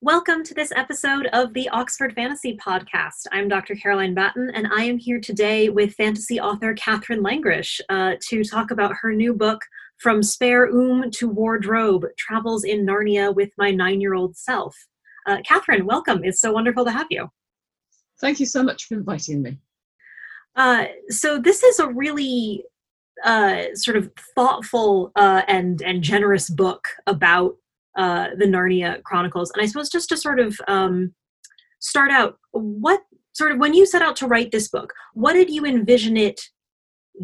Welcome to this episode of the Oxford Fantasy Podcast. I'm Dr. Caroline Batten, and I am here today with fantasy author Katherine Langrish uh, to talk about her new book, From Spare Oom to Wardrobe Travels in Narnia with My Nine Year Old Self. Uh, Katherine, welcome. It's so wonderful to have you. Thank you so much for inviting me. Uh, so, this is a really uh, sort of thoughtful uh, and and generous book about uh, the Narnia Chronicles. And I suppose just to sort of um, start out, what sort of when you set out to write this book, what did you envision it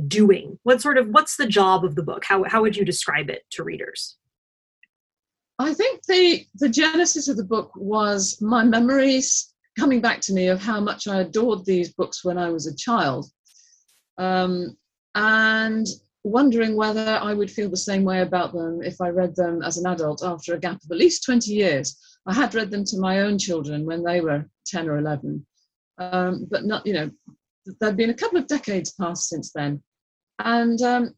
doing? What sort of what's the job of the book? How how would you describe it to readers? I think the the genesis of the book was my memories coming back to me of how much I adored these books when I was a child. Um, and wondering whether I would feel the same way about them if I read them as an adult after a gap of at least 20 years. I had read them to my own children when they were 10 or 11, um, but not, you know, there'd been a couple of decades past since then. And um,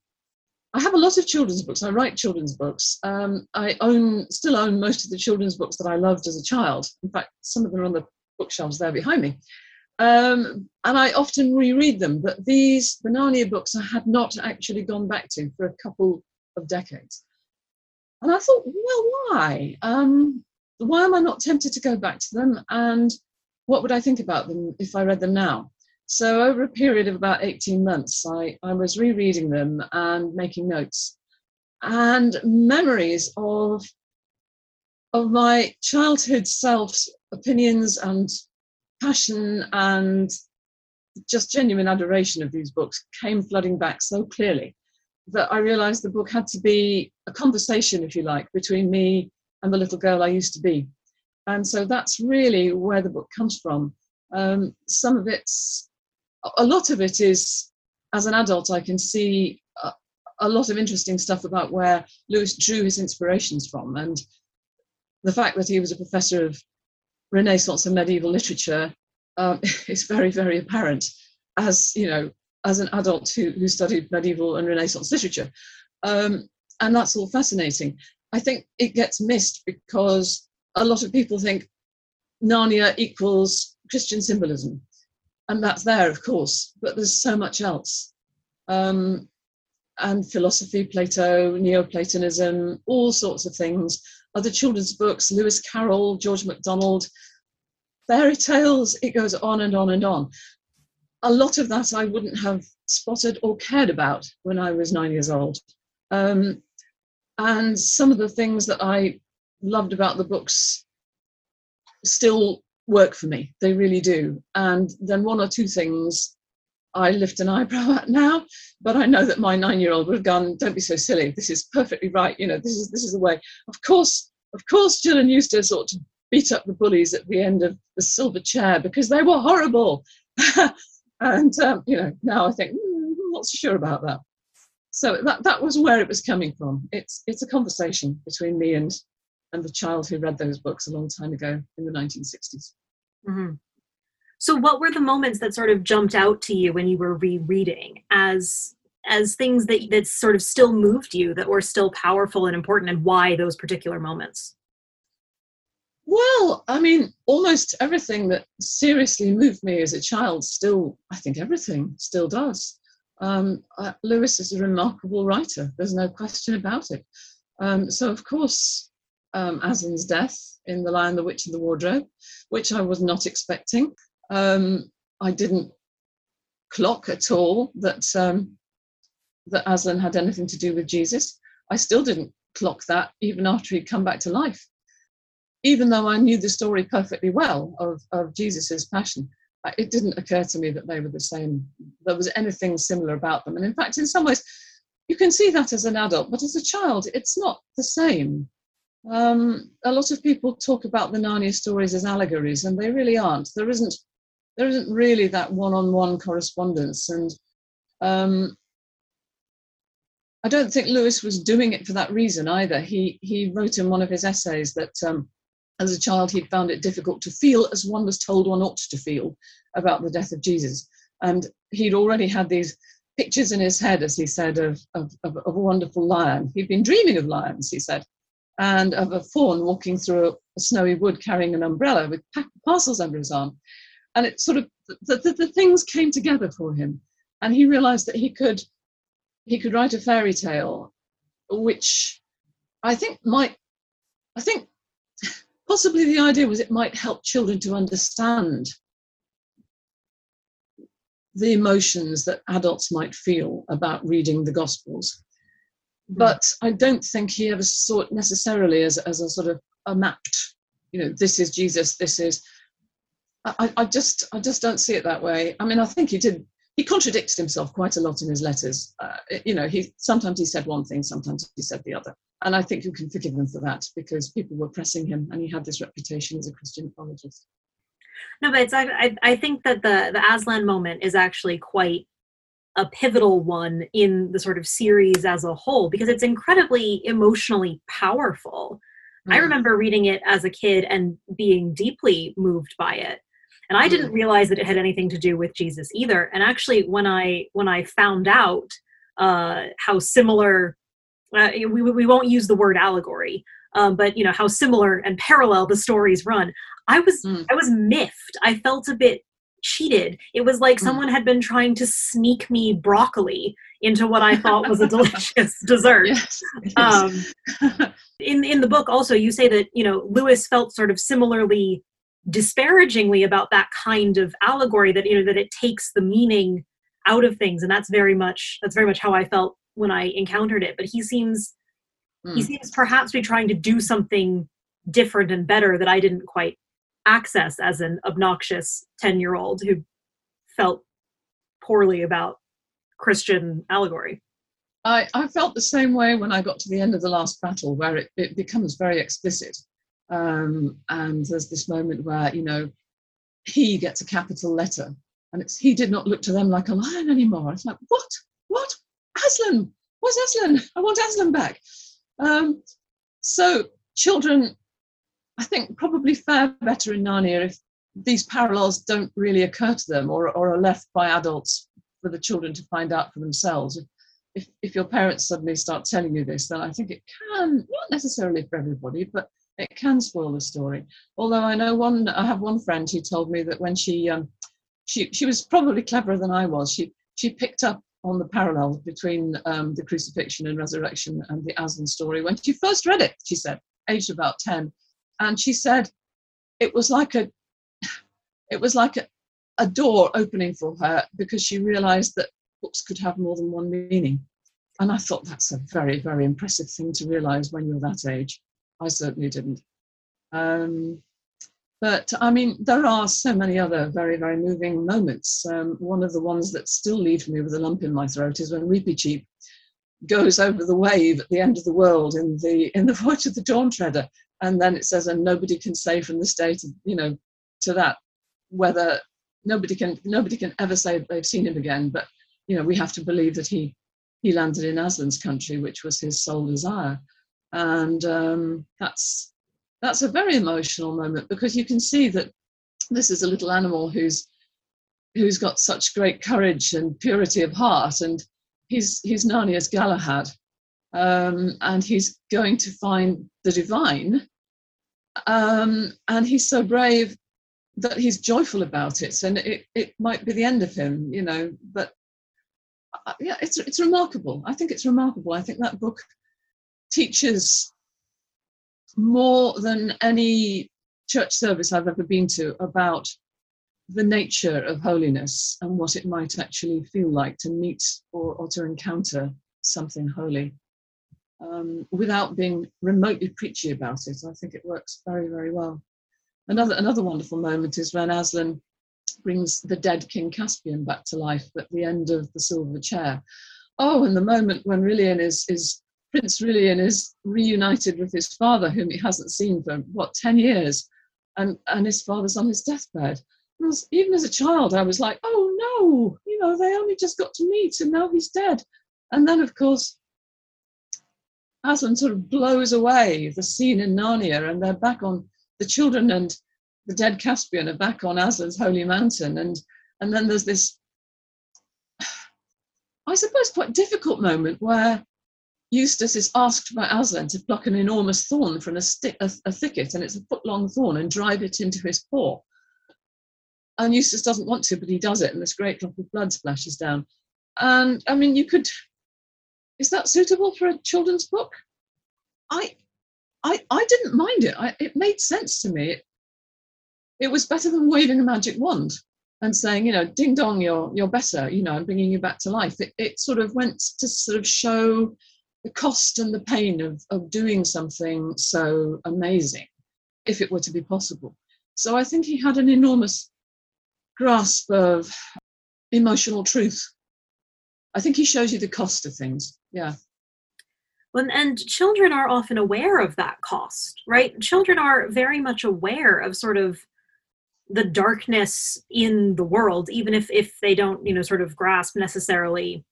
I have a lot of children's books. I write children's books. Um, I own, still own most of the children's books that I loved as a child. In fact, some of them are on the bookshelves there behind me. Um, and I often reread them, but these the Narnia books I had not actually gone back to for a couple of decades. And I thought, well, why? Um, why am I not tempted to go back to them? And what would I think about them if I read them now? So, over a period of about 18 months, I, I was rereading them and making notes and memories of, of my childhood self's opinions and passion and just genuine adoration of these books came flooding back so clearly that I realized the book had to be a conversation, if you like, between me and the little girl I used to be. And so that's really where the book comes from. Um, some of it's, a lot of it is, as an adult, I can see a, a lot of interesting stuff about where Lewis drew his inspirations from. And the fact that he was a professor of Renaissance and medieval literature um, is very, very apparent as, you know, as an adult who, who studied medieval and Renaissance literature. Um, and that's all fascinating. I think it gets missed because a lot of people think Narnia equals Christian symbolism. And that's there, of course, but there's so much else. Um, and philosophy, Plato, Neoplatonism, all sorts of things other children's books, Lewis Carroll, George MacDonald, fairy tales, it goes on and on and on. A lot of that I wouldn't have spotted or cared about when I was nine years old. Um, and some of the things that I loved about the books still work for me. They really do. And then one or two things I lift an eyebrow at now, but I know that my nine-year-old would have gone, "Don't be so silly. This is perfectly right. You know, this is this is the way." Of course, of course, Jill and Eustace ought to beat up the bullies at the end of the silver chair because they were horrible. and um, you know, now I think mm, I'm not so sure about that. So that that was where it was coming from. It's it's a conversation between me and and the child who read those books a long time ago in the 1960s. Mm-hmm. So, what were the moments that sort of jumped out to you when you were rereading as as things that that sort of still moved you, that were still powerful and important, and why those particular moments? Well, I mean, almost everything that seriously moved me as a child still, I think everything still does. Um, uh, Lewis is a remarkable writer. There's no question about it. Um, so, of course, um, Aslan's death in The Lion, the Witch, and the Wardrobe, which I was not expecting. Um, I didn't clock at all that um, that Aslan had anything to do with Jesus. I still didn't clock that even after he'd come back to life. Even though I knew the story perfectly well of, of Jesus's passion, it didn't occur to me that they were the same. There was anything similar about them. And in fact, in some ways, you can see that as an adult, but as a child, it's not the same. Um, a lot of people talk about the Narnia stories as allegories, and they really aren't. There isn't there isn't really that one-on-one correspondence, and um, I don't think Lewis was doing it for that reason either. He he wrote in one of his essays that um, as a child he'd found it difficult to feel as one was told one ought to feel about the death of Jesus, and he'd already had these pictures in his head, as he said, of, of, of, of a wonderful lion. He'd been dreaming of lions, he said, and of a faun walking through a snowy wood carrying an umbrella with parcels under his arm. And it sort of, the, the, the things came together for him. And he realized that he could, he could write a fairy tale, which I think might, I think possibly the idea was it might help children to understand the emotions that adults might feel about reading the Gospels. Hmm. But I don't think he ever saw it necessarily as, as a sort of a mapped, you know, this is Jesus, this is. I, I just I just don't see it that way. I mean, I think he did. He contradicted himself quite a lot in his letters. Uh, you know, he sometimes he said one thing, sometimes he said the other, and I think you can forgive him for that because people were pressing him, and he had this reputation as a Christian apologist. No, but it's I I think that the the Aslan moment is actually quite a pivotal one in the sort of series as a whole because it's incredibly emotionally powerful. Mm. I remember reading it as a kid and being deeply moved by it. And I didn't mm. realize that it had anything to do with Jesus either. And actually when I when I found out uh, how similar uh, we, we won't use the word allegory, um, but you know how similar and parallel the stories run. I was mm. I was miffed. I felt a bit cheated. It was like mm. someone had been trying to sneak me broccoli into what I thought was a delicious dessert. Yes, um, in in the book, also you say that you know Lewis felt sort of similarly disparagingly about that kind of allegory that you know that it takes the meaning out of things, and that's very much that's very much how I felt when I encountered it. But he seems mm. he seems perhaps be trying to do something different and better that I didn't quite access as an obnoxious 10 year old who felt poorly about Christian allegory. I, I felt the same way when I got to the end of the last battle, where it, it becomes very explicit. Um, and there's this moment where, you know, he gets a capital letter and it's he did not look to them like a lion anymore. It's like, what? What? Aslan? Where's Aslan? I want Aslan back. Um, so children I think probably fare better in Narnia if these parallels don't really occur to them or, or are left by adults for the children to find out for themselves. If, if your parents suddenly start telling you this, then I think it can, not necessarily for everybody, but it can spoil the story. Although I know one, I have one friend who told me that when she, um, she, she was probably cleverer than I was. She, she picked up on the parallels between um, the crucifixion and resurrection and the Aslan story when she first read it. She said, aged about ten, and she said it was like a it was like a, a door opening for her because she realized that books could have more than one meaning and i thought that's a very very impressive thing to realize when you're that age i certainly didn't. Um, but i mean there are so many other very very moving moments. Um, one of the ones that still leaves me with a lump in my throat is when Reepicheep goes over the wave at the end of the world in the in the voyage of the dawn treader and then it says and nobody can say from this day to you know to that whether nobody can nobody can ever say they've seen him again. But you know we have to believe that he he landed in aslan's country which was his sole desire and um, that's that's a very emotional moment because you can see that this is a little animal who's who's got such great courage and purity of heart and he's he's narnia's galahad um, and he's going to find the divine. Um, and he's so brave that he's joyful about it, and it, it might be the end of him, you know. But uh, yeah, it's it's remarkable. I think it's remarkable. I think that book teaches more than any church service I've ever been to about the nature of holiness and what it might actually feel like to meet or, or to encounter something holy um, without being remotely preachy about it. I think it works very, very well. Another, another wonderful moment is when Aslan brings the dead King Caspian back to life at the end of the Silver Chair. Oh, and the moment when Rilian is, is Prince Rilian is reunited with his father, whom he hasn't seen for what ten years, and and his father's on his deathbed. Was, even as a child, I was like, oh no, you know, they only just got to meet, and now he's dead. And then, of course, Aslan sort of blows away the scene in Narnia, and they're back on the children and the dead Caspian are back on Aslan's holy mountain, and and then there's this, I suppose, quite difficult moment where Eustace is asked by Aslan to pluck an enormous thorn from a, stick, a, a thicket, and it's a foot long thorn, and drive it into his paw. And Eustace doesn't want to, but he does it, and this great drop of blood splashes down. And I mean, you could. Is that suitable for a children's book? I, I, I didn't mind it. I, it made sense to me. It, it was better than waving a magic wand and saying, you know, ding dong, you're you're better, you know, and bringing you back to life. It, it sort of went to sort of show the cost and the pain of, of doing something so amazing, if it were to be possible. So I think he had an enormous grasp of emotional truth. I think he shows you the cost of things. Yeah. Well, and children are often aware of that cost, right? Children are very much aware of sort of the darkness in the world, even if if they don't, you know, sort of grasp necessarily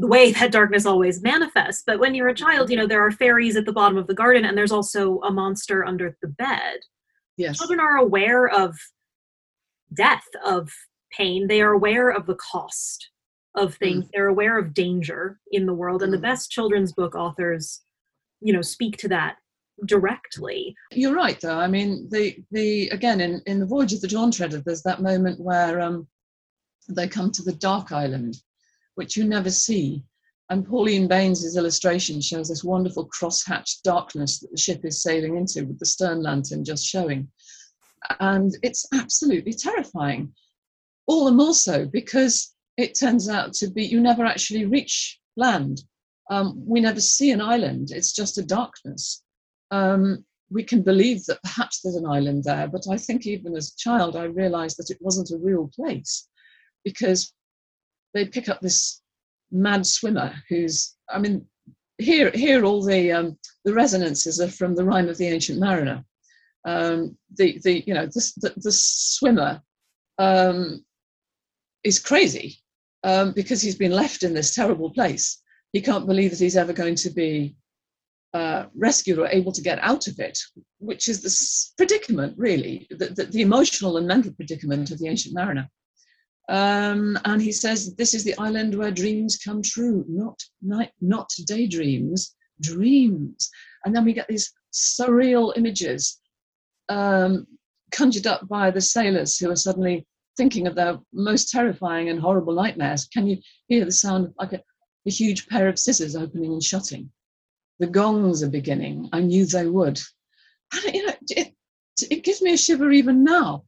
the way that darkness always manifests. But when you're a child, you know, there are fairies at the bottom of the garden and there's also a monster under the bed. Yes. Children are aware of death, of pain. They are aware of the cost of things. Mm. They're aware of danger in the world. And mm. the best children's book authors, you know, speak to that directly. You're right though. I mean the the again in, in the Voyage of the Dawn Treader, there's that moment where um they come to the dark island which you never see. And Pauline Baynes' illustration shows this wonderful cross-hatched darkness that the ship is sailing into with the stern lantern just showing. And it's absolutely terrifying. All the more so because it turns out to be you never actually reach land. Um, we never see an island, it's just a darkness. Um, we can believe that perhaps there's an island there, but I think even as a child, I realized that it wasn't a real place because they pick up this mad swimmer who's, I mean, here, here all the um, the resonances are from the rhyme of the ancient mariner. Um, the the you know the the, the swimmer um, is crazy um, because he's been left in this terrible place. He can't believe that he's ever going to be uh, rescued or able to get out of it, which is the predicament, really, the, the, the, emotional and mental predicament of the ancient mariner. Um, and he says, This is the island where dreams come true, not, night, not daydreams, dreams. And then we get these surreal images um, conjured up by the sailors who are suddenly thinking of their most terrifying and horrible nightmares. Can you hear the sound of like a, a huge pair of scissors opening and shutting? The gongs are beginning. I knew they would. And, you know, it, it gives me a shiver even now.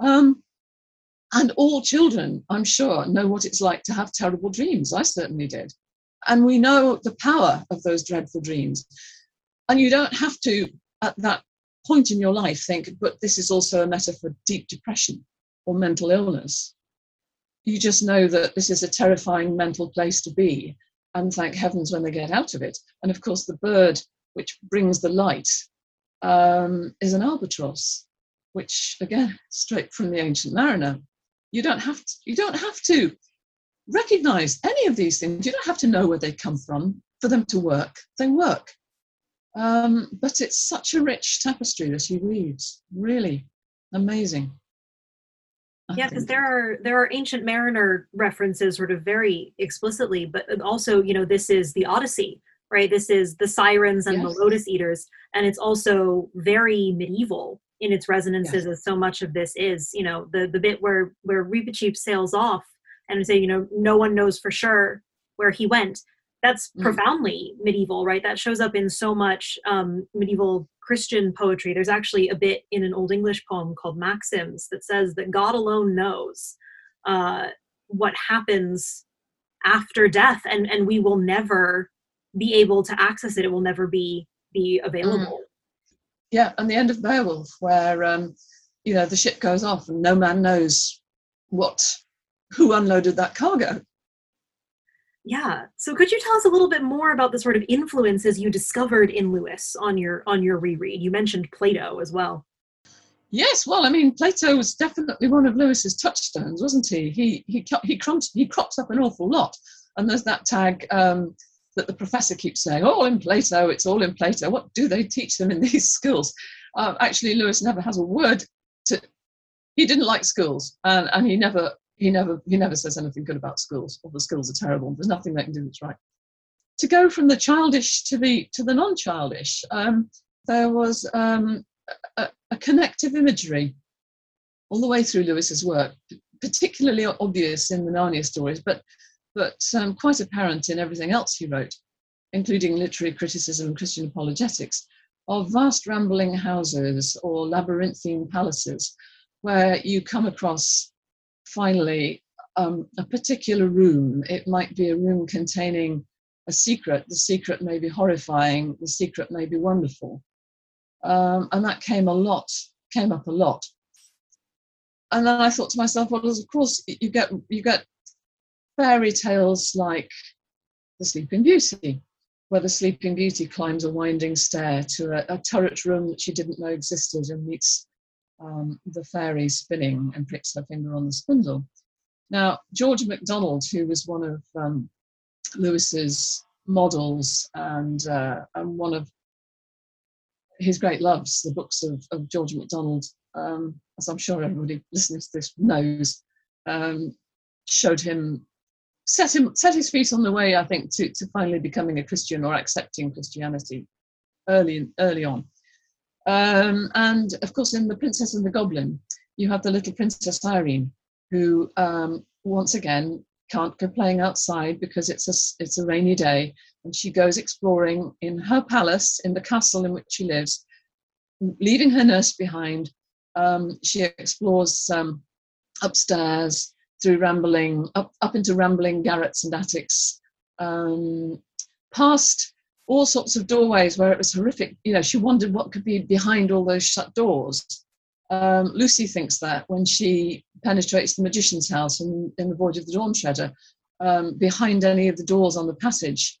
Um, and all children, I'm sure, know what it's like to have terrible dreams. I certainly did. And we know the power of those dreadful dreams. And you don't have to, at that point in your life, think, but this is also a metaphor for deep depression or mental illness. You just know that this is a terrifying mental place to be. And thank heavens when they get out of it. And of course, the bird which brings the light um, is an albatross, which, again, straight from the ancient mariner, you don't have to, you don't have to recognize any of these things. You don't have to know where they come from for them to work. They work. Um, but it's such a rich tapestry that he weaves. Really amazing. I yeah, because there are there are ancient mariner references sort of very explicitly, but also you know this is the Odyssey, right? This is the sirens and yes. the lotus eaters, and it's also very medieval in its resonances as so much of this is you know the the bit where where Reepicheep sails off and say you know no one knows for sure where he went. That's mm-hmm. profoundly medieval right? That shows up in so much um, medieval christian poetry. There's actually a bit in an old english poem called maxims that says that god alone knows uh, what happens after death and and we will never be able to access it. It will never be be available yeah, and the end of Beowulf, where um, you know the ship goes off and no man knows what who unloaded that cargo. Yeah. So could you tell us a little bit more about the sort of influences you discovered in Lewis on your on your reread? You mentioned Plato as well. Yes, well, I mean, Plato was definitely one of Lewis's touchstones, wasn't he? He he he crops he crops up an awful lot, and there's that tag um, that the professor keeps saying, all in Plato, it's all in Plato. What do they teach them in these schools? Uh, actually, Lewis never has a word to. He didn't like schools, and, and he never he never he never says anything good about schools. All the schools are terrible. There's nothing they can do that's right. to go from the childish to the to the non-childish. Um, there was um, a, a, connective imagery all the way through Lewis's work, particularly obvious in the Narnia stories, but but um, quite apparent in everything else he wrote, including literary criticism and Christian apologetics, of vast rambling houses or labyrinthine palaces, where you come across finally um, a particular room. It might be a room containing a secret. The secret may be horrifying. The secret may be wonderful. Um, and that came a lot, came up a lot. And then I thought to myself, well, of course, you get you get fairy tales like The Sleeping Beauty, where the Sleeping Beauty climbs a winding stair to a, a turret room that she didn't know existed and meets um, the fairy spinning and pricks her finger on the spindle. Now, George MacDonald, who was one of um, Lewis's models and, uh, and one of his great loves, the books of, of George MacDonald, um, as I'm sure everybody listening to this knows, um, showed him, set him, set his feet on the way, I think, to, to finally becoming a Christian or accepting Christianity early, early on. Um, and of course, in The Princess and the Goblin, you have the little Princess Irene, who um, once again can't go playing outside because it's a, it's a rainy day. And she goes exploring in her palace, in the castle in which she lives, leaving her nurse behind. Um, she explores um, upstairs through rambling, up, up into rambling garrets and attics, um, past all sorts of doorways where it was horrific. You know, she wondered what could be behind all those shut doors. Um, Lucy thinks that when she penetrates the magician's house in, in The Voyage of the Dawn Treader, um, behind any of the doors on the passage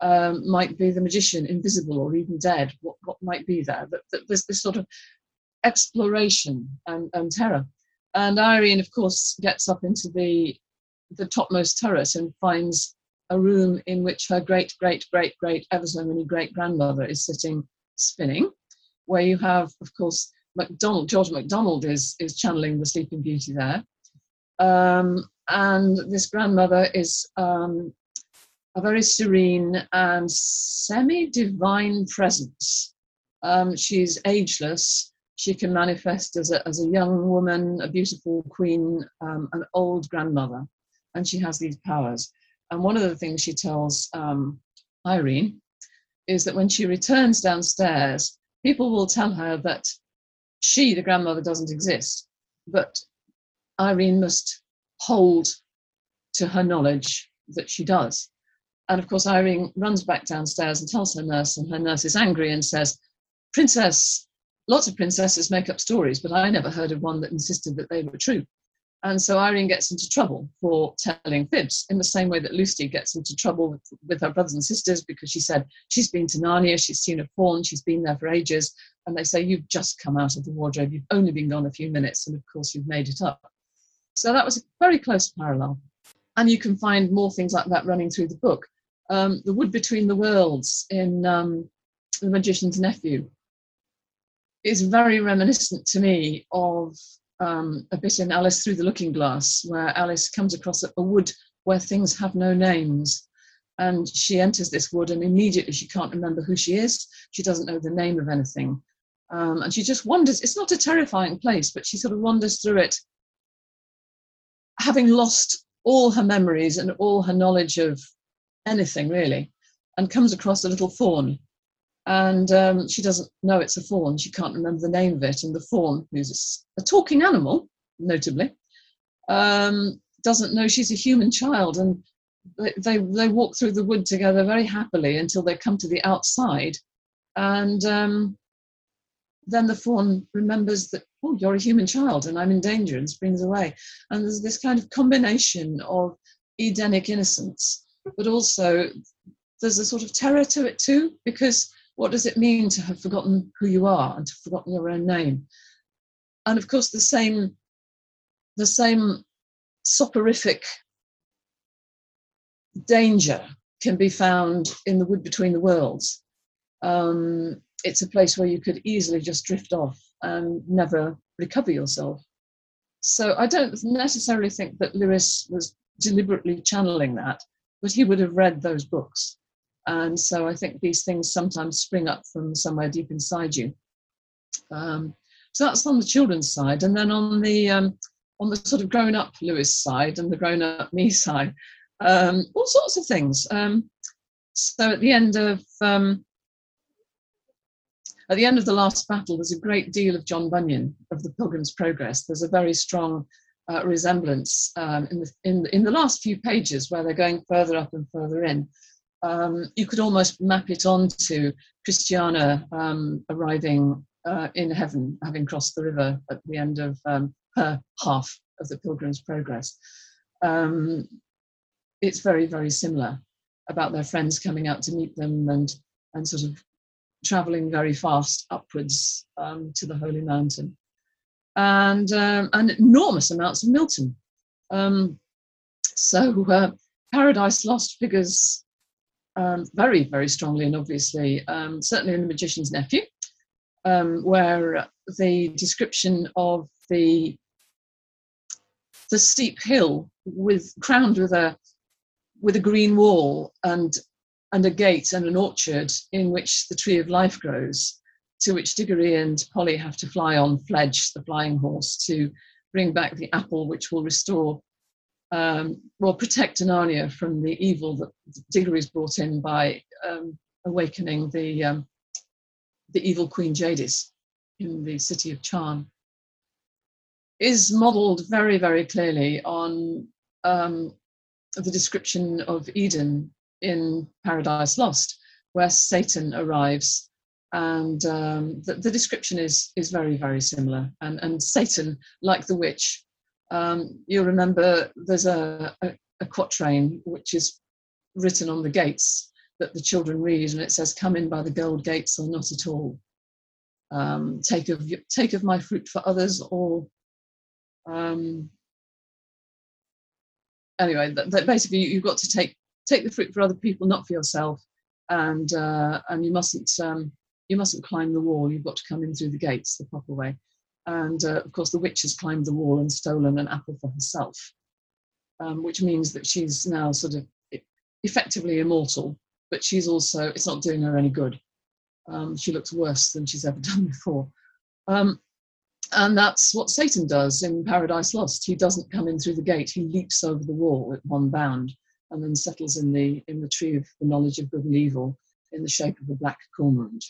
um, might be the magician, invisible or even dead. What, what might be there? But, there's this sort of exploration and, and terror. And Irene, of course, gets up into the the topmost turret and finds a room in which her great, great, great, great, ever so many great grandmother is sitting spinning, where you have, of course, MacDonald, George MacDonald is, is channeling the Sleeping Beauty there. Um, and this grandmother is um, a very serene and semi divine presence. Um, she's ageless. She can manifest as a, as a young woman, a beautiful queen, um, an old grandmother, and she has these powers. And one of the things she tells um, Irene is that when she returns downstairs, people will tell her that she, the grandmother, doesn't exist. But Irene must hold to her knowledge that she does. And of course, Irene runs back downstairs and tells her nurse, and her nurse is angry and says, Princess, lots of princesses make up stories, but I never heard of one that insisted that they were true. And so Irene gets into trouble for telling fibs in the same way that Lucy gets into trouble with, with, her brothers and sisters because she said she's been to Narnia, she's seen a faun, she's been there for ages. And they say, You've just come out of the wardrobe, you've only been gone a few minutes, and of course you've made it up. So that was a very close parallel. And you can find more things like that running through the book. Um, the Wood Between the Worlds in um, The Magician's Nephew is very reminiscent to me of um, a bit in Alice Through the Looking Glass, where Alice comes across a wood where things have no names. And she enters this wood, and immediately she can't remember who she is. She doesn't know the name of anything. Um, and she just wanders. It's not a terrifying place, but she sort of wanders through it, having lost all her memories and all her knowledge of anything really, and comes across a little faun and um, she doesn't know it's a faun. She can't remember the name of it. And the faun, who's a talking animal, notably, um, doesn't know she's a human child. And they, they, they walk through the wood together very happily until they come to the outside. And um, then the faun remembers that, oh, you're a human child and I'm in danger and springs away. And there's this kind of combination of Edenic innocence, but also there's a sort of terror to it too, because what does it mean to have forgotten who you are and to have forgotten your own name? And of course, the same, the same soporific danger can be found in the wood between the worlds. Um, it's a place where you could easily just drift off and never recover yourself. So I don't necessarily think that Lewis was deliberately channeling that, but he would have read those books And so I think these things sometimes spring up from somewhere deep inside you. Um, so that's on the children's side, and then on the um, on the sort of grown-up Lewis side and the grown-up me side, um, all sorts of things. Um, so at the end of um, at the end of the last battle, there's a great deal of John Bunyan of the Pilgrim's Progress. There's a very strong uh, resemblance um, in, the, in, in the last few pages where they're going further up and further in. Um, you could almost map it onto Christiana um, arriving uh, in heaven, having crossed the river at the end of um, her half of the Pilgrim's Progress. Um, it's very, very similar about their friends coming out to meet them and, and sort of traveling very fast upwards um, to the Holy Mountain. And, um, and enormous amounts of Milton. So uh, Paradise Lost figures um, very, very strongly and obviously, um, certainly in The Magician's Nephew, um, where the description of the the steep hill with crowned with a with a green wall and and a gate and an orchard in which the tree of life grows, to which Diggory and Polly have to fly on Fledge, the flying horse, to bring back the apple which will restore, um, will protect Narnia from the evil that Diggory's brought in by um, awakening the, um, the evil Queen Jadis in the city of Charn, is modelled very, very clearly on um, the description of Eden in Paradise Lost, where Satan arrives. And um, the, the, description is, is very, very similar. And, and Satan, like the witch, um, you'll remember there's a, a, a quatrain which is written on the gates that the children read, and it says, Come in by the gold gates or not at all. Um, take, of, take of my fruit for others, or um, anyway, that, that basically you've got to take take the fruit for other people, not for yourself, and uh, and you mustn't um, you mustn't climb the wall. You've got to come in through the gates the proper way. And uh, of course, the witch has climbed the wall and stolen an apple for herself, um, which means that she's now sort of effectively immortal. But she's also it's not doing her any good. Um, she looks worse than she's ever done before. Um, and that's what Satan does in Paradise Lost. He doesn't come in through the gate, he leaps over the wall at one bound and then settles in the in the tree of the knowledge of good and evil in the shape of a black cormorant.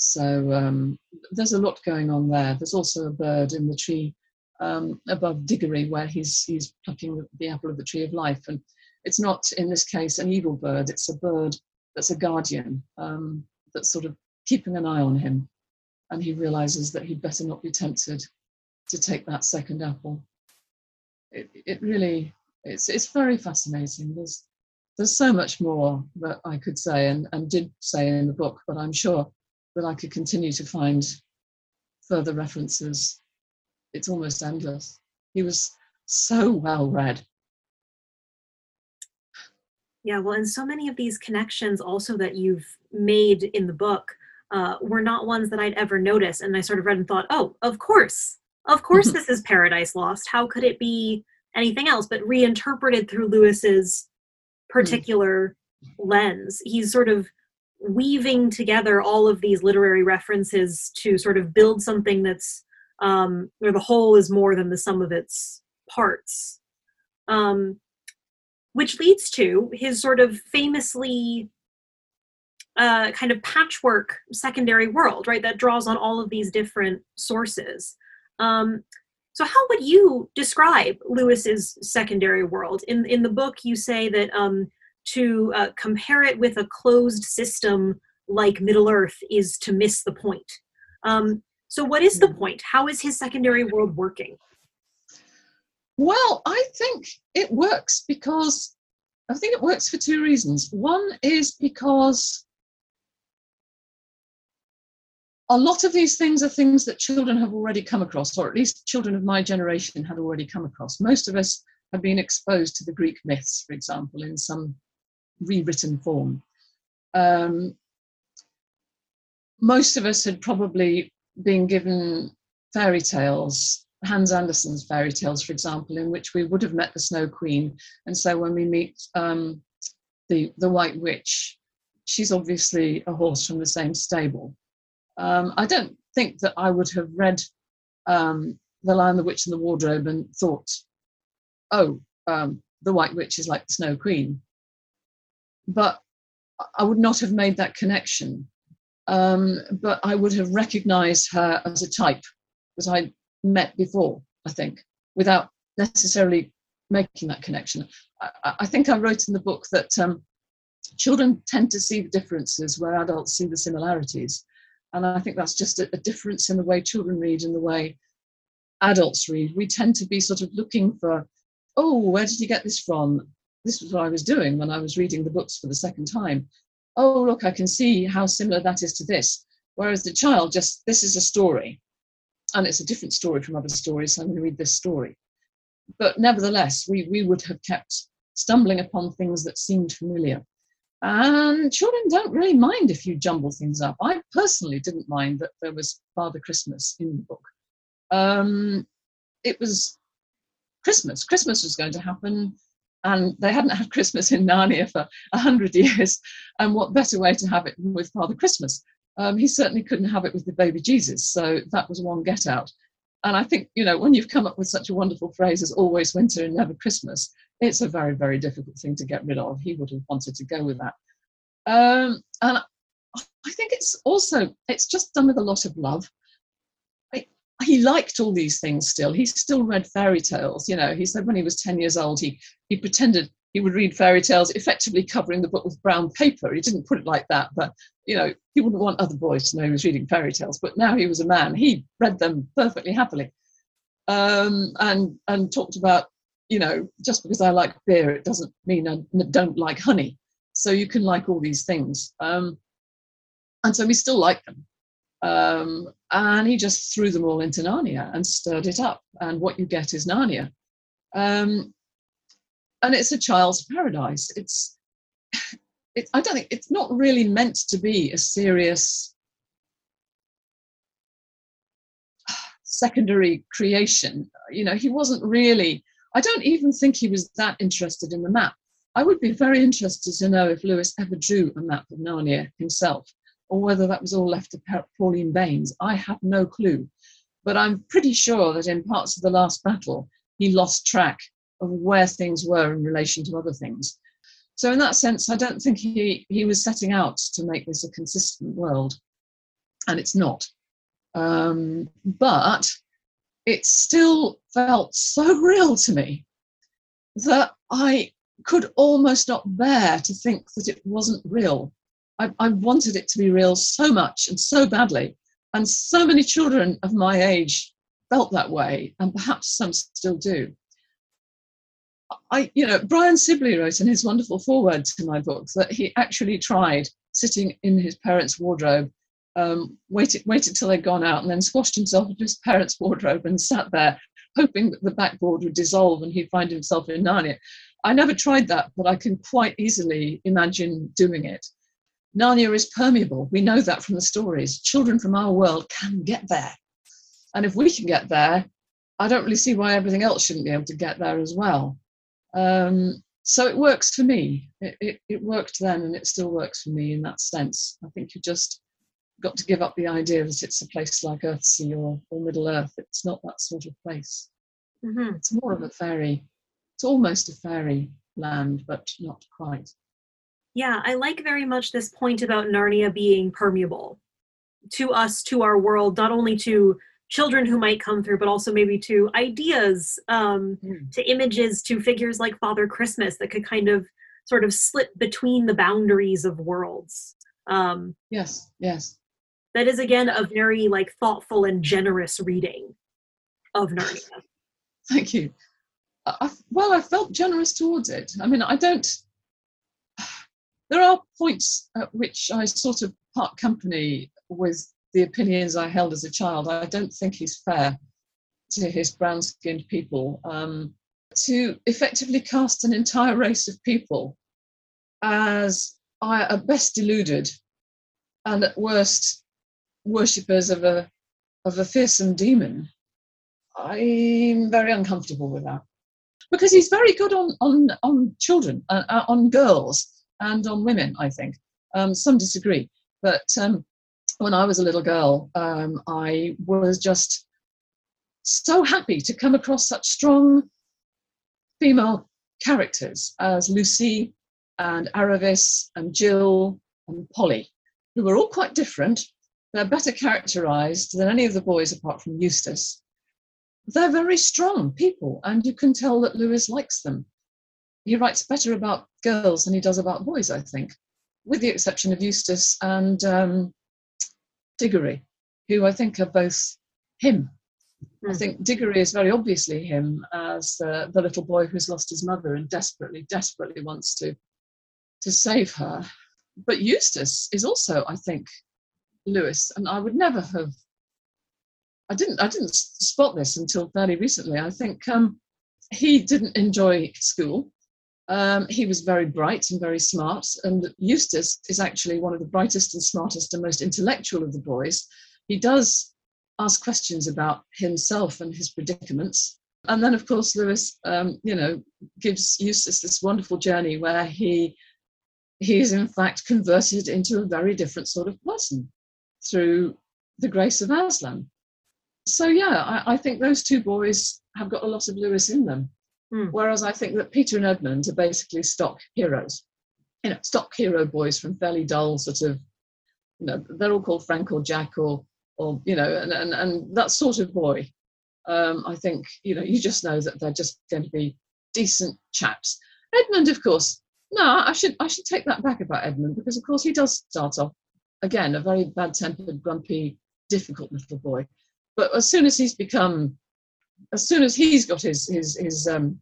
So um, there's a lot going on there. There's also a bird in the tree um, above Diggory where he's he's plucking the apple of the tree of life, and it's not in this case an evil bird. It's a bird that's a guardian um, that's sort of keeping an eye on him, and he realizes that he'd better not be tempted to take that second apple. It, it really it's it's very fascinating. There's there's so much more that I could say and, and did say in the book, but I'm sure that I could continue to find further references. It's almost endless. He was so well read. Yeah, well, and so many of these connections also that you've made in the book uh, were not ones that I'd ever noticed. And I sort of read and thought, oh, of course, of course, this is Paradise Lost. How could it be anything else, but reinterpreted through Lewis's particular mm. lens. He's sort of weaving together all of these literary references to sort of build something that's um, where the whole is more than the sum of its parts. Um, which leads to his sort of famously uh, kind of patchwork secondary world, right? That draws on all of these different sources. Um, so, how would you describe Lewis's secondary world? In in the book, you say that um, to uh, compare it with a closed system like Middle Earth is to miss the point. Um, so, what is the hmm. point? How is his secondary world working? Well, I think it works because I think it works for two reasons. One is because a lot of these things are things that children have already come across, or at least children of my generation had already come across. Most of us have been exposed to the Greek myths, for example, in some rewritten form. Um, most of us had probably been given fairy tales, Hans Andersen's fairy tales, for example, in which we would have met the Snow Queen. And so when we meet um, the, the White Witch, she's obviously a horse from the same stable. Um, I don't think that I would have read um, The Lion, the Witch, and the Wardrobe and thought, oh, um, the White Witch is like the Snow Queen. But I would not have made that connection. Um, but I would have recognized her as a type that I'd met before, I think, without necessarily making that connection. I, I think I wrote in the book that um, children tend to see the differences where adults see the similarities. And I think that's just a, a difference in the way children read and the way adults read. We tend to be sort of looking for, oh, where did you get this from? This was what I was doing when I was reading the books for the second time. Oh, look, I can see how similar that is to this. Whereas the child just, this is a story. And it's a different story from other stories, so I'm going to read this story. But nevertheless, we, we would have kept stumbling upon things that seemed familiar. And children don't really mind if you jumble things up. I personally didn't mind that there was Father Christmas in the book. Um, it was Christmas. Christmas was going to happen, and they hadn't had Christmas in Narnia for a hundred years. And what better way to have it with Father Christmas? Um, he certainly couldn't have it with the baby Jesus, so that was one get out. And I think, you know, when you've come up with such a wonderful phrase as always winter and never Christmas, it's a very, very difficult thing to get rid of. He would have wanted to go with that. Um, and I think it's also, it's just done with a lot of love. He liked all these things still. He still read fairy tales. You know, he said when he was 10 years old, he, he pretended he would read fairy tales, effectively covering the book with brown paper. He didn't put it like that, but you know, he wouldn't want other boys to know he was reading fairy tales. But now he was a man, he read them perfectly happily, um, and and talked about, you know, just because I like beer, it doesn't mean I don't like honey. So you can like all these things, um, and so we still like them. Um, and he just threw them all into Narnia and stirred it up, and what you get is Narnia. Um, and it's a child's paradise. It's, it, I don't think it's not really meant to be a serious secondary creation. You know, he wasn't really. I don't even think he was that interested in the map. I would be very interested to know if Lewis ever drew a map of Narnia himself, or whether that was all left to Pauline Baynes. I have no clue. But I'm pretty sure that in parts of the last battle, he lost track of where things were in relation to other things. So in that sense, I don't think he, he was setting out to make this a consistent world, and it's not. Um, but it still felt so real to me that I could almost not bear to think that it wasn't real. I, I wanted it to be real so much and so badly, and so many children of my age felt that way, and perhaps some still do. I, you know, Brian Sibley wrote in his wonderful foreword to my book that he actually tried sitting in his parents' wardrobe, um, waited, waited till they'd gone out, and then squashed himself into his parents' wardrobe and sat there, hoping that the backboard would dissolve and he'd find himself in Narnia. I never tried that, but I can quite easily imagine doing it. Narnia is permeable. We know that from the stories. Children from our world can get there. And if we can get there, I don't really see why everything else shouldn't be able to get there as well. Um, so it works for me. It, it, it, worked then and it still works for me in that sense. I think you just got to give up the idea that it's a place like Earthsea or, or Middle Earth. It's not that sort of place. Mm-hmm. It's more of a fairy. It's almost a fairy land, but not quite. Yeah, I like very much this point about Narnia being permeable to us, to our world, not only to children who might come through, but also maybe to ideas, um, mm. to images, to figures like Father Christmas that could kind of sort of slip between the boundaries of worlds. Um, yes, yes. That is again a very like thoughtful and generous reading of Narnia. Thank you. I, well, I felt generous towards it. I mean, I don't. There are points at which I sort of part company with the opinions I held as a child. I don't think he's fair to his brown skinned people um, to effectively cast an entire race of people as at best deluded and at worst worshippers of a of a fearsome demon. I'm very uncomfortable with that because he's very good on on on children, uh, uh on girls, and on women. I think Um, some disagree, but um, when I was a little girl, um, I was just so happy to come across such strong female characters as Lucy and Aravis and Jill and Polly, who were all quite different. They're better characterized than any of the boys apart from Eustace. They're very strong people, and you can tell that Lewis likes them. He writes better about girls than he does about boys, I think, with the exception of Eustace and um, Diggory, who I think are both him. Mm. I hmm. think Diggory is very obviously him as uh, the little boy who's lost his mother and desperately, desperately wants to to save her. But Eustace is also, I think, Lewis, and I would never have. I didn't. I didn't spot this until fairly recently. I think um, he didn't enjoy school. Um, he was very bright and very smart, and Eustace is actually one of the brightest and smartest and most intellectual of the boys. He does ask questions about himself and his predicaments. And then, of course, Lewis, um, you know, gives Eustace this wonderful journey where he he is in fact converted into a very different sort of person through the grace of Aslan. So yeah, I, I think those two boys have got a lot of Lewis in them. Mm. Whereas I think that Peter and Edmund are basically stock heroes. You know, stock hero boys from fairly dull sort of, you know, they're all called Frank or Jack or, or you know, and, and, and that sort of boy. Um, I think, you know, you just know that they're just going to be decent chaps. Edmund, of course, no, I should I should take that back about Edmund because of course he does start off again a very bad-tempered, grumpy, difficult little boy. But as soon as he's become as soon as he's got his his his um,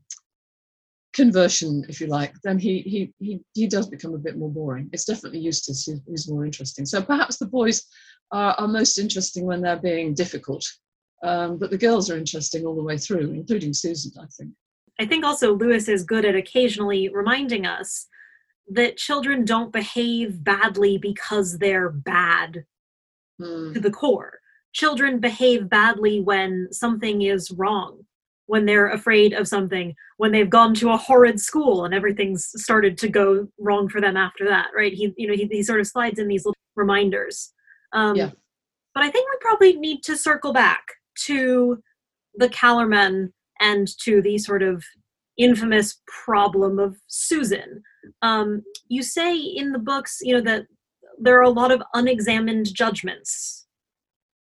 conversion, if you like, then he he he he does become a bit more boring. It's definitely Eustace who's, who's more interesting. So perhaps the boys are, are most interesting when they're being difficult, um, but the girls are interesting all the way through, including Susan, I think. I think also Lewis is good at occasionally reminding us that children don't behave badly because they're bad mm. to the core children behave badly when something is wrong when they're afraid of something when they've gone to a horrid school and everything's started to go wrong for them after that right? He you know he, he sort of slides in these little reminders. Um, yeah. but i think we probably need to circle back to the Calormen and to the sort of infamous problem of susan. Um, you say in the books you know that there are a lot of unexamined judgments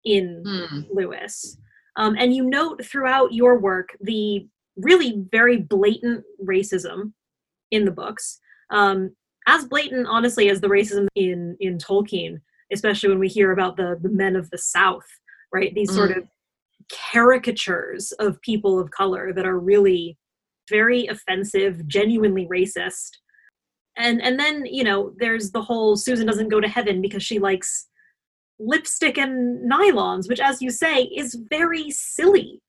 in mm. Lewis. Um, and you note throughout your work the really very blatant racism in the books. Um, as blatant, honestly, as the racism in in Tolkien, especially when we hear about the the men of the South, right? These mm. sort of caricatures of people of color that are really very offensive, genuinely racist. And and then you know there's the whole Susan doesn't go to heaven because she likes lipstick and nylons, which, as you say, is very silly,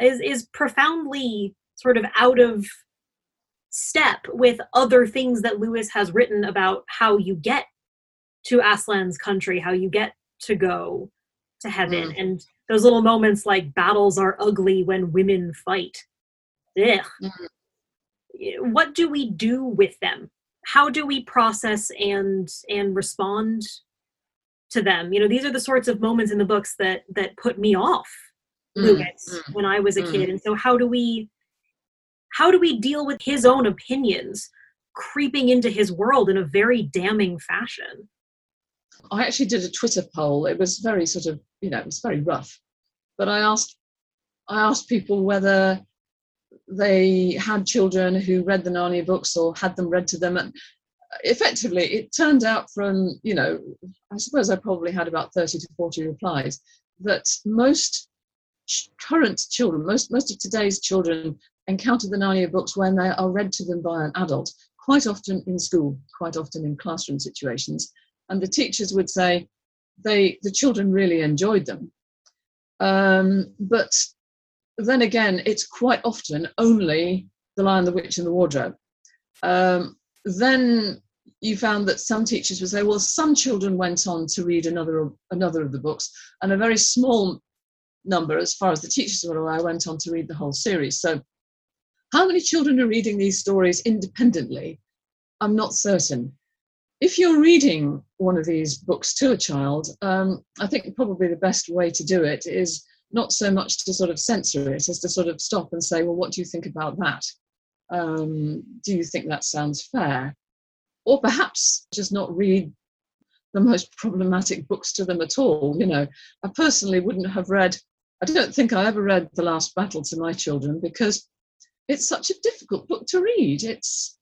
is, is profoundly sort of out of step with other things that Lewis has written about how you get to Aslan's country, how you get to go to heaven. Mm. And those little moments like battles are ugly when women fight. Ugh. Mm. What do we do with them? How do we process and and respond to them. You know these are the sorts of moments in the books that that put me off mm, mm, when i was a mm. kid. And so how do we how do we deal with his own opinions creeping into his world in a very damning fashion? I actually did a twitter poll. It was very sort of you know it was very rough. But i asked i asked people whether they had children who read the Narnia books or had them read to them. And effectively, it turned out from, you know, I suppose I probably had about 30 to 40 replies, that most current children, most, most of today's children encounter the Narnia books when they are read to them by an adult, quite often in school, quite often in classroom situations. And the teachers would say they, the children really enjoyed them. Um, but then again, it's quite often only The Lion, the Witch, and the Wardrobe. Um, then you found that some teachers would say, well, some children went on to read another another of the books, and a very small number, as far as the teachers were aware, went on to read the whole series. So, how many children are reading these stories independently? I'm not certain. if you're reading one of these books to a child, um, I think probably the best way to do it is not so much to sort of censor it as to sort of stop and say, well, what do you think about that? Um, do you think that sounds fair? Or perhaps just not read the most problematic books to them at all. You know, I personally wouldn't have read, I don't think I ever read The Last Battle to my children because it's such a difficult book to read. It's,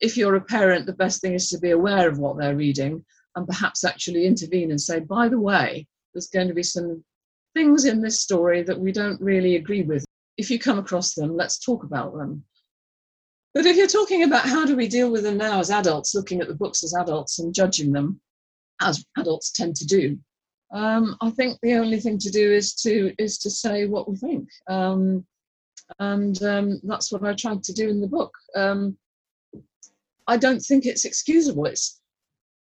if you're a parent, the best thing is to be aware of what they're reading and perhaps actually intervene and say, by the way, there's going to be some things in this story that we don't really agree with. If you come across them, let's talk about them. But if you're talking about how do we deal with them now as adults, looking at the books as adults and judging them, as adults tend to do, um, I think the only thing to do is to is to say what we think, um, and um, that's what I tried to do in the book. Um, I don't think it's excusable. It's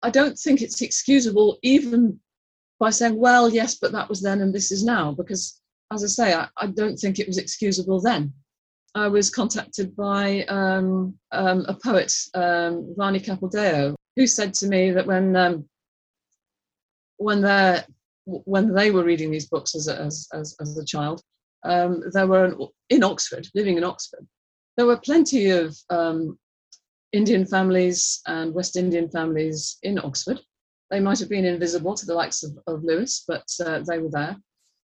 I don't think it's excusable even by saying, well, yes, but that was then and this is now, because as I say, I, I don't think it was excusable then. I was contacted by um, um, a poet, um, Vani Capildeo, who said to me that when um, when they when they were reading these books as a, as, as, a child, um, there were in Oxford, living in Oxford, there were plenty of um, Indian families and West Indian families in Oxford. They might have been invisible to the likes of, of Lewis, but uh, they were there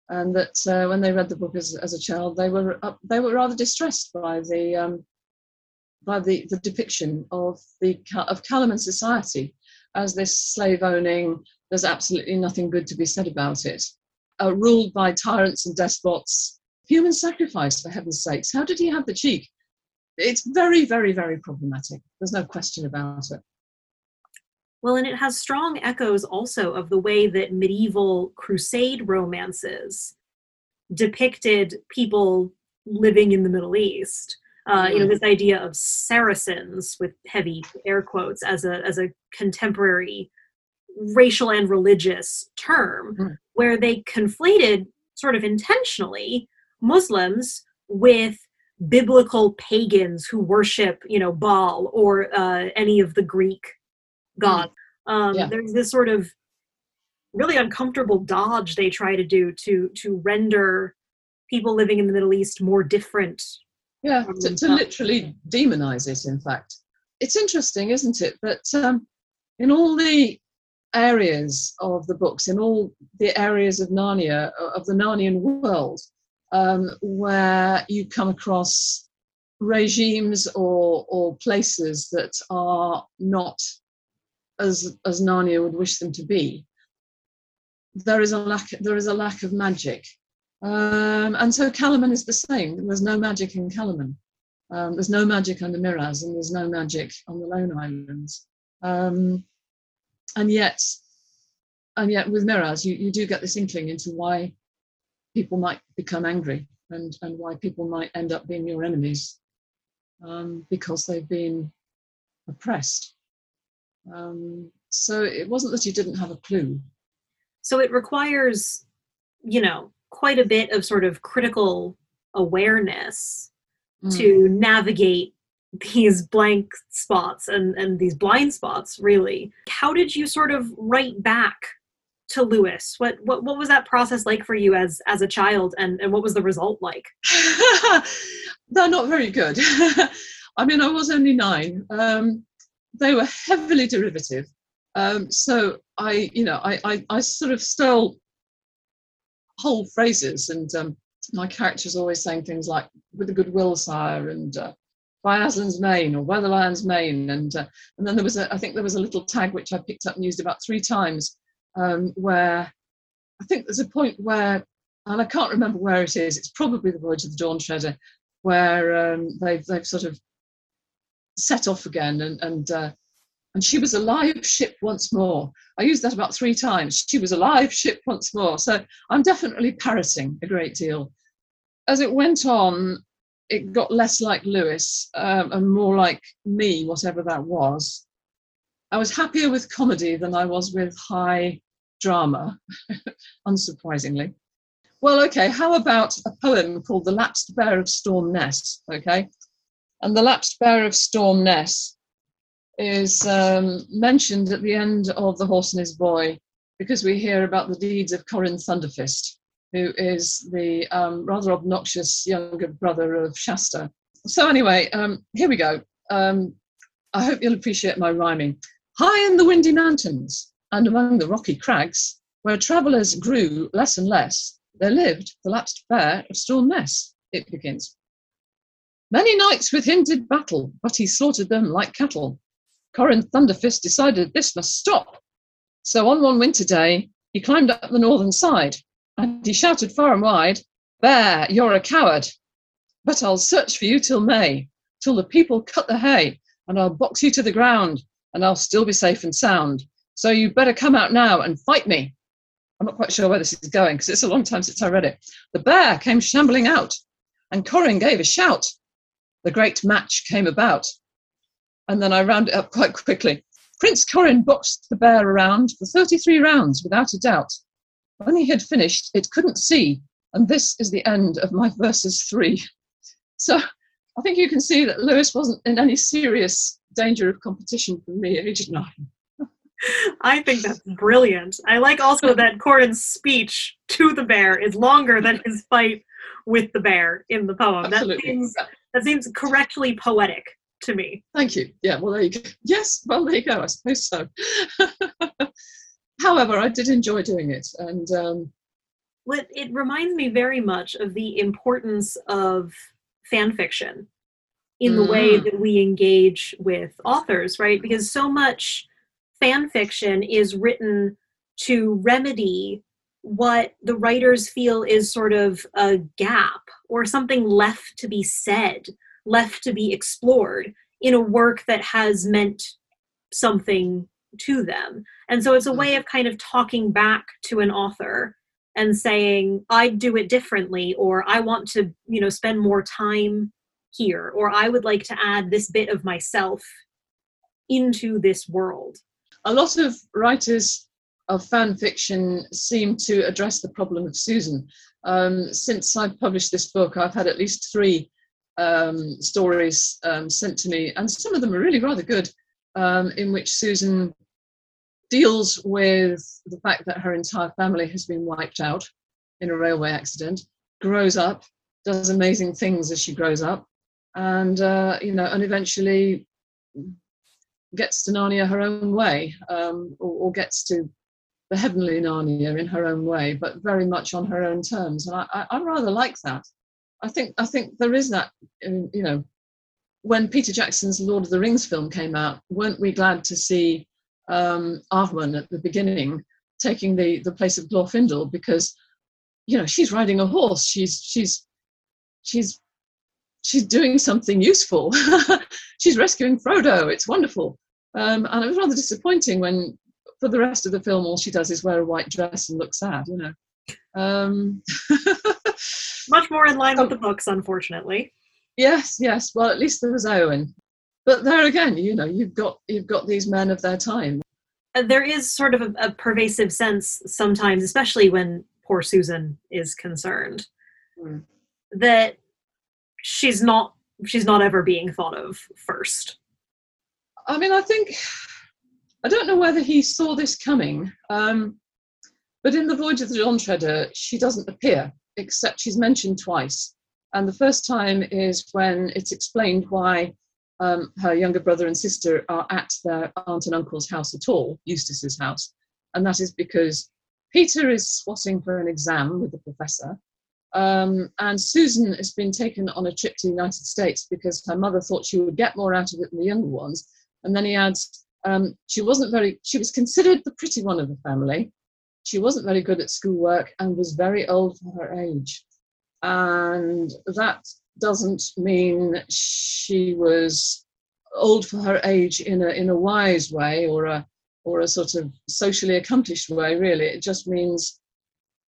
and that uh, when they read the book as, as a child, they were uh, they were rather distressed by the um, by the, the depiction of the of Calormen society as this slave owning. There's absolutely nothing good to be said about it. Uh, ruled by tyrants and despots, human sacrifice for heaven's sakes. How did he have the cheek? It's very, very, very problematic. There's no question about it. Well, and it has strong echoes also of the way that medieval crusade romances depicted people living in the Middle East. Uh, you know, mm-hmm. this idea of Saracens with heavy air quotes as a as a contemporary racial and religious term, mm. where they conflated sort of intentionally Muslims with biblical pagans who worship, you know, Baal or uh, any of the Greek God. Um, yeah. There's this sort of really uncomfortable dodge they try to do to to render people living in the Middle East more different. Yeah, to, to literally demonize it. In fact, it's interesting, isn't it? That um, in all the areas of the books, in all the areas of Narnia, of the Narnian world, um, where you come across regimes or, or places that are not as as Narnia would wish them to be, there is a lack there is a lack of magic, um, and so Calormen is the same. There's no magic in Calormen. Um, there's no magic under Miraz, and there's no magic on the Lone Islands. Um, and yet, and yet, with Miraz, you, you do get this inkling into why people might become angry and, and why people might end up being your enemies um, because they've been oppressed. Um, so it wasn't that you didn't have a clue. So it requires, you know, quite a bit of sort of critical awareness mm. to navigate these blank spots and, and these blind spots, really. How did you sort of write back to Lewis? What, what what was that process like for you as as a child and, and what was the result like? They're not very good. I mean, I was only nine. Um, they were heavily derivative. Um, so I, you know, I, I, I, sort of stole whole phrases, and um, my characters always saying things like "with a good will, sire," and uh, "by Aslan's mane" or "Weatherland's mane," and uh, and then there was a, I think there was a little tag which I picked up and used about three times, um, where I think there's a point where, and I can't remember where it is. It's probably the Voyage of the Dawn Treader, where um, they've they've sort of set off again and and uh, and she was a live ship once more. I used that about three times. She was a live ship once more. So I'm definitely parroting a great deal. As it went on, it got less like Lewis um, and more like me, whatever that was. I was happier with comedy than I was with high drama, unsurprisingly. Well, okay, how about a poem called The Lapsed Bear of Storm Ness? Okay, and The Lapsed Bear of Storm Ness is um, mentioned at the end of The Horse and His Boy because we hear about the deeds of Corin Thunderfist, who is the um, rather obnoxious younger brother of Shasta. So, anyway, um, here we go. Um, I hope you'll appreciate my rhyming. High in the windy mountains and among the rocky crags, where travellers grew less and less, there lived the lapsed bear of Storm Ness. It begins. Many knights with him did battle, but he slaughtered them like cattle. Corin Thunderfist decided this must stop. So on one winter day, he climbed up the northern side and he shouted far and wide, Bear, you're a coward, but I'll search for you till May, till the people cut the hay, and I'll box you to the ground, and I'll still be safe and sound. So you better come out now and fight me. I'm not quite sure where this is going because it's a long time since I read it. The bear came shambling out, and Corin gave a shout. The great match came about. And then I round it up quite quickly. Prince Corin boxed the bear around for 33 rounds without a doubt. When he had finished, it couldn't see, and this is the end of my verses three. So I think you can see that Lewis wasn't in any serious danger of competition from me, aged nine. I think that's brilliant. I like also that Corin's speech to the bear is longer than his fight with the bear in the poem. Absolutely. That seems that seems correctly poetic to me. Thank you. Yeah, well there you go. Yes, well there you go, I suppose so. However, I did enjoy doing it and um, well, it reminds me very much of the importance of fan fiction in the way mm. that we engage with authors, right? Because so much fan fiction is written to remedy what the writers feel is sort of a gap or something left to be said, left to be explored in a work that has meant something to them. And so it's a way mm. of kind of talking back to an author and saying i'd do it differently or i want to you know spend more time here or i would like to add this bit of myself into this world a lot of writers of fan fiction seem to address the problem of susan um, since i've published this book i've had at least three um, stories um, sent to me and some of them are really rather good um, in which susan deals with the fact that her entire family has been wiped out in a railway accident, grows up, does amazing things as she grows up, and uh, you know, and eventually gets to Narnia her own way, um, or, or, gets to the heavenly Narnia in her own way, but very much on her own terms. And I, I, I rather like that. I think I think there is that. You know, when Peter Jackson's Lord of the Rings film came out, weren't we glad to see um, Arwen at the beginning, taking the, the place of Glorfindel because, you know, she's riding a horse. She's she's she's she's doing something useful. she's rescuing Frodo. It's wonderful. Um, and it was rather disappointing when, for the rest of the film, all she does is wear a white dress and look sad. You know. Um, Much more in line with the books, unfortunately. Yes, yes. Well, at least there was Arwen. But there again, you know, you've got you've got these men of their time. Uh, there is sort of a, a pervasive sense sometimes, especially when poor Susan is concerned, mm. that she's not she's not ever being thought of first. I mean, I think I don't know whether he saw this coming, um, but in the Voyage of the Dawn Treader, she doesn't appear except she's mentioned twice, and the first time is when it's explained why um, her younger brother and sister are at their aunt and uncle's house at all, Eustace's house. And that is because Peter is swatting for an exam with the professor. Um, and Susan has been taken on a trip to the United States because her mother thought she would get more out of it than the younger ones. And then he adds, um, she wasn't very, she was considered the pretty one of the family. She wasn't very good at schoolwork and was very old for her age. And that doesn't mean she was old for her age in a in a wise way or a or a sort of socially accomplished way really. It just means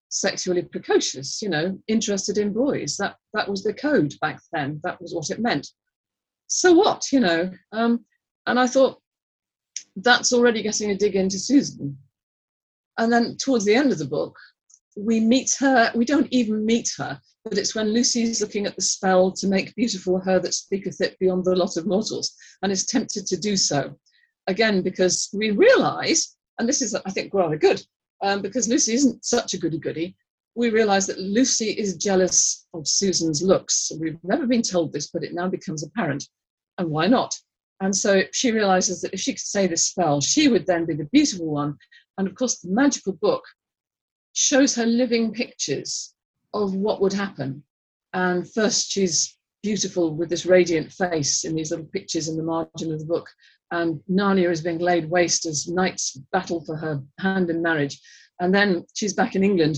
sexually precocious you know interested in boys. That that was the code back then. That was what it meant. So what you know? Um, and i thought that's already getting a dig into susan and then towards the end of the book we meet her we don't even meet her but it's when Lucy is looking at the spell to make beautiful her that speaketh it beyond the lot of mortals, and is tempted to do so. again because we realise, and this is I think rather good, um, because Lucy isn't such a goody goody. We realise that Lucy is jealous of Susan's looks. We've never been told this, but it now becomes apparent. And why not? And so she realizes that if she could say this spell, she would then be the beautiful one. And of course, the magical book shows her living pictures of what would happen. And first, she's beautiful with this radiant face in these little pictures in the margin of the book. And Narnia is being laid waste as knights battle for her hand in marriage. And then she's back in England,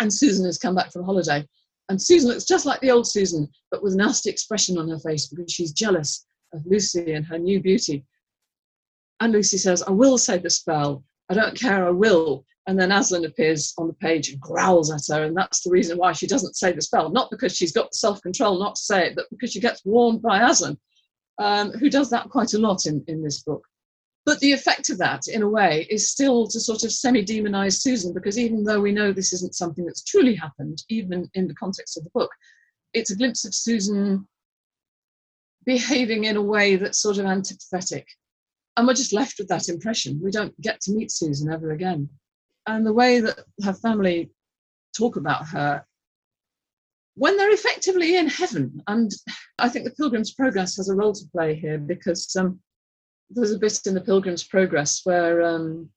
and Susan has come back from holiday. And Susan looks just like the old Susan, but with a nasty expression on her face because she's jealous of Lucy and her new beauty. And Lucy says, I will say the spell. I don't care, I will. And then Aslan appears on the page and growls at her, and that's the reason why she doesn't say the spell. Not because she's got the self control not to say it, but because she gets warned by Aslan, um, who does that quite a lot in, in this book. But the effect of that, in a way, is still to sort of semi demonize Susan, because even though we know this isn't something that's truly happened, even in the context of the book, it's a glimpse of Susan behaving in a way that's sort of antipathetic. And we're just left with that impression. We don't get to meet Susan ever again. And the way that her family talk about her when they're effectively in heaven. And I think the Pilgrim's Progress has a role to play here because um, there's a bit in the Pilgrim's Progress where um,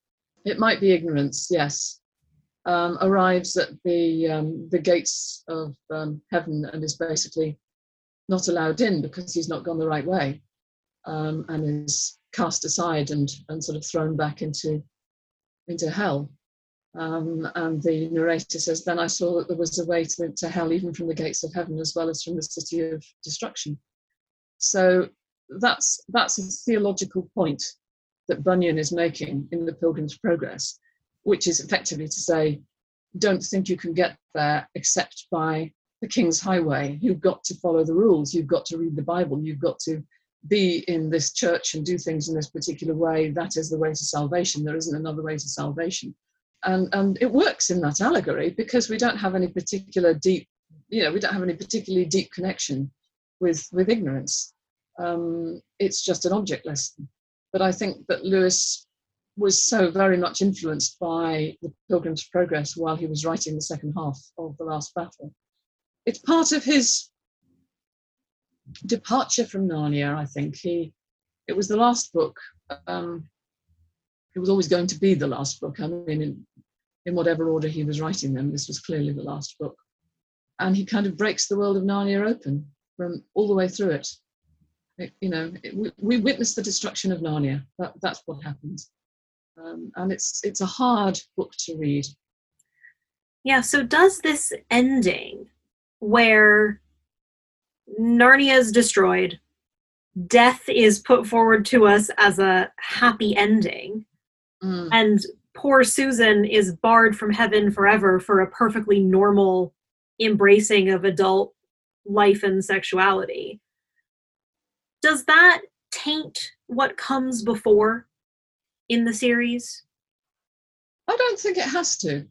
it might be ignorance, yes, um, arrives at the um, the gates of um, heaven and is basically not allowed in because he's not gone the right way um, and is cast aside and, and sort of thrown back into, into hell. Um, and the narrator says, Then I saw that there was a way to, to hell even from the gates of heaven as well as from the city of destruction. So that's, that's a theological point that Bunyan is making in the Pilgrim's Progress, which is effectively to say, don't think you can get there except by the King's Highway. You've got to follow the rules. You've got to read the Bible. You've got to be in this church and do things in this particular way. That is the way to salvation. There isn't another way to salvation. And, and it works in that allegory because we don't have any particular deep, you know, we don't have any particularly deep connection with, with ignorance. Um, it's just an object lesson. But I think that Lewis was so very much influenced by the Pilgrim's Progress while he was writing the second half of The Last Battle it's part of his departure from Narnia. I think he it was the last book. Um, it was always going to be the last book. I mean, in, in whatever order he was writing them, this was clearly the last book. And he kind of breaks the world of Narnia open from all the way through it. it you know, it, we, we witness the destruction of Narnia. That, that's what happens. Um, and it's it's a hard book to read. Yeah. So does this ending where Narnia is destroyed, death is put forward to us as a happy ending, mm. and poor Susan is barred from heaven forever for a perfectly normal embracing of adult life and sexuality. Does that taint what comes before in the series? I don't think it has to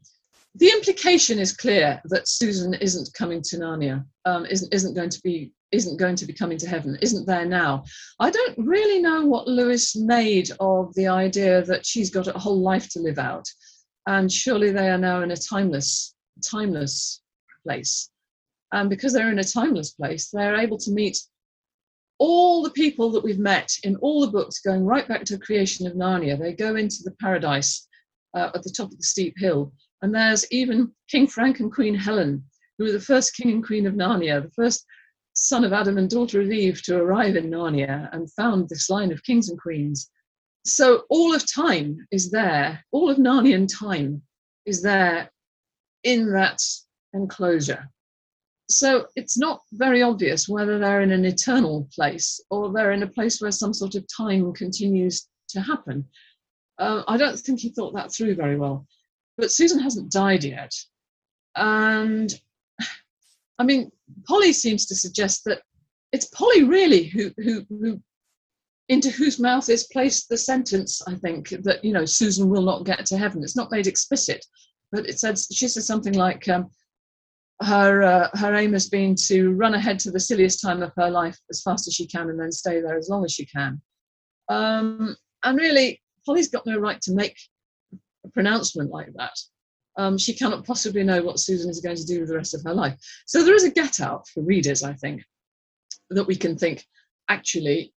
the implication is clear that Susan isn't coming to Narnia, um, isn't isn't going to be isn't going to be coming to heaven, isn't there now. I don't really know what Lewis made of the idea that she's got a whole life to live out, and surely they are now in a timeless timeless place, and because they're in a timeless place, they're able to meet all the people that we've met in all the books, going right back to the creation of Narnia. They go into the paradise uh, at the top of the steep hill and there's even King Frank and Queen Helen, who were the first king and queen of Narnia, the first son of Adam and daughter of Eve to arrive in Narnia and found this line of kings and queens. So all of time is there, all of Narnian time is there in that enclosure. So it's not very obvious whether they're in an eternal place or they're in a place where some sort of time continues to happen. Uh, I don't think he thought that through very well. But Susan hasn't died yet. And I mean, Polly seems to suggest that it's Polly really who, who, who into whose mouth is placed the sentence, I think, that, you know, Susan will not get to heaven. It's not made explicit, but it says, she says something like, um, her, uh, her aim has been to run ahead to the silliest time of her life as fast as she can and then stay there as long as she can. Um, and really, Polly's got no right to make a pronouncement like that. Um, she cannot possibly know what Susan is going to do with the rest of her life. So there is a get out for readers, I think, that we can think actually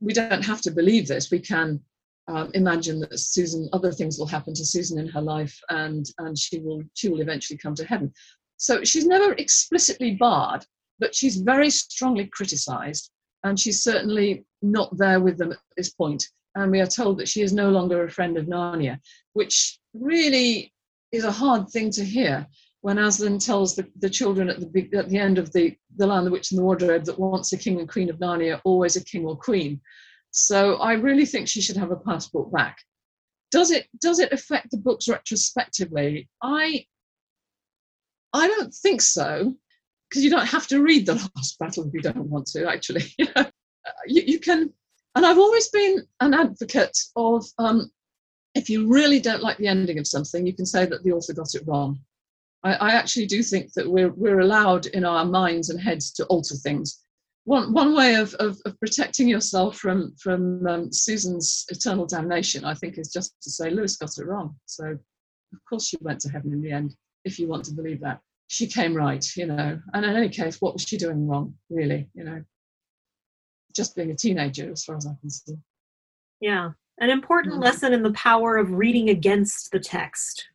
we don't have to believe this. We can um, imagine that Susan, other things will happen to Susan in her life, and and she will she will eventually come to heaven. So she's never explicitly barred, but she's very strongly criticised, and she's certainly not there with them at this point. And we are told that she is no longer a friend of Narnia, which really is a hard thing to hear when Aslan tells the, the children at the, at the end of the, the Lion, the Witch and the Wardrobe that once a king and queen of Narnia, always a king or queen. So I really think she should have a passport back. Does it does it affect the books retrospectively? I I don't think so, because you don't have to read the last battle if you don't want to. Actually, you, you can. And I've always been an advocate of um, if you really don't like the ending of something, you can say that the author got it wrong. I, I actually do think that we're we're allowed in our minds and heads to alter things one one way of, of, of, protecting yourself from from um, Susan's eternal damnation, I think, is just to say Lewis got it wrong. So, of course, she went to heaven in the end. If you want to believe that, she came right, you know. And in any case, what was she doing wrong, really? You know, just being a teenager, as far as I can see. Yeah, an important mm. lesson in the power of reading against the text.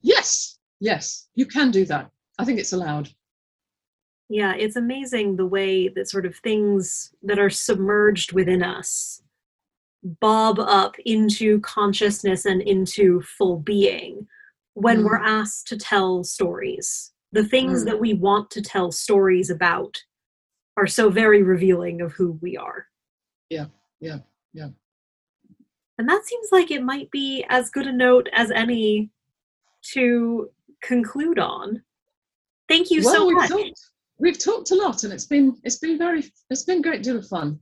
Yes, yes, you can do that. I think it's allowed. Yeah, it's amazing the way that sort of things that are submerged within us bob up into consciousness and into full being when mm. we're asked to tell stories. The things mm. that we want to tell stories about are so very revealing of who we are. Yeah, yeah, yeah. And that seems like it might be as good a note as any to conclude on. Thank you well, so much. Talked, we've talked a lot and it's been it's been very it's been a great deal of fun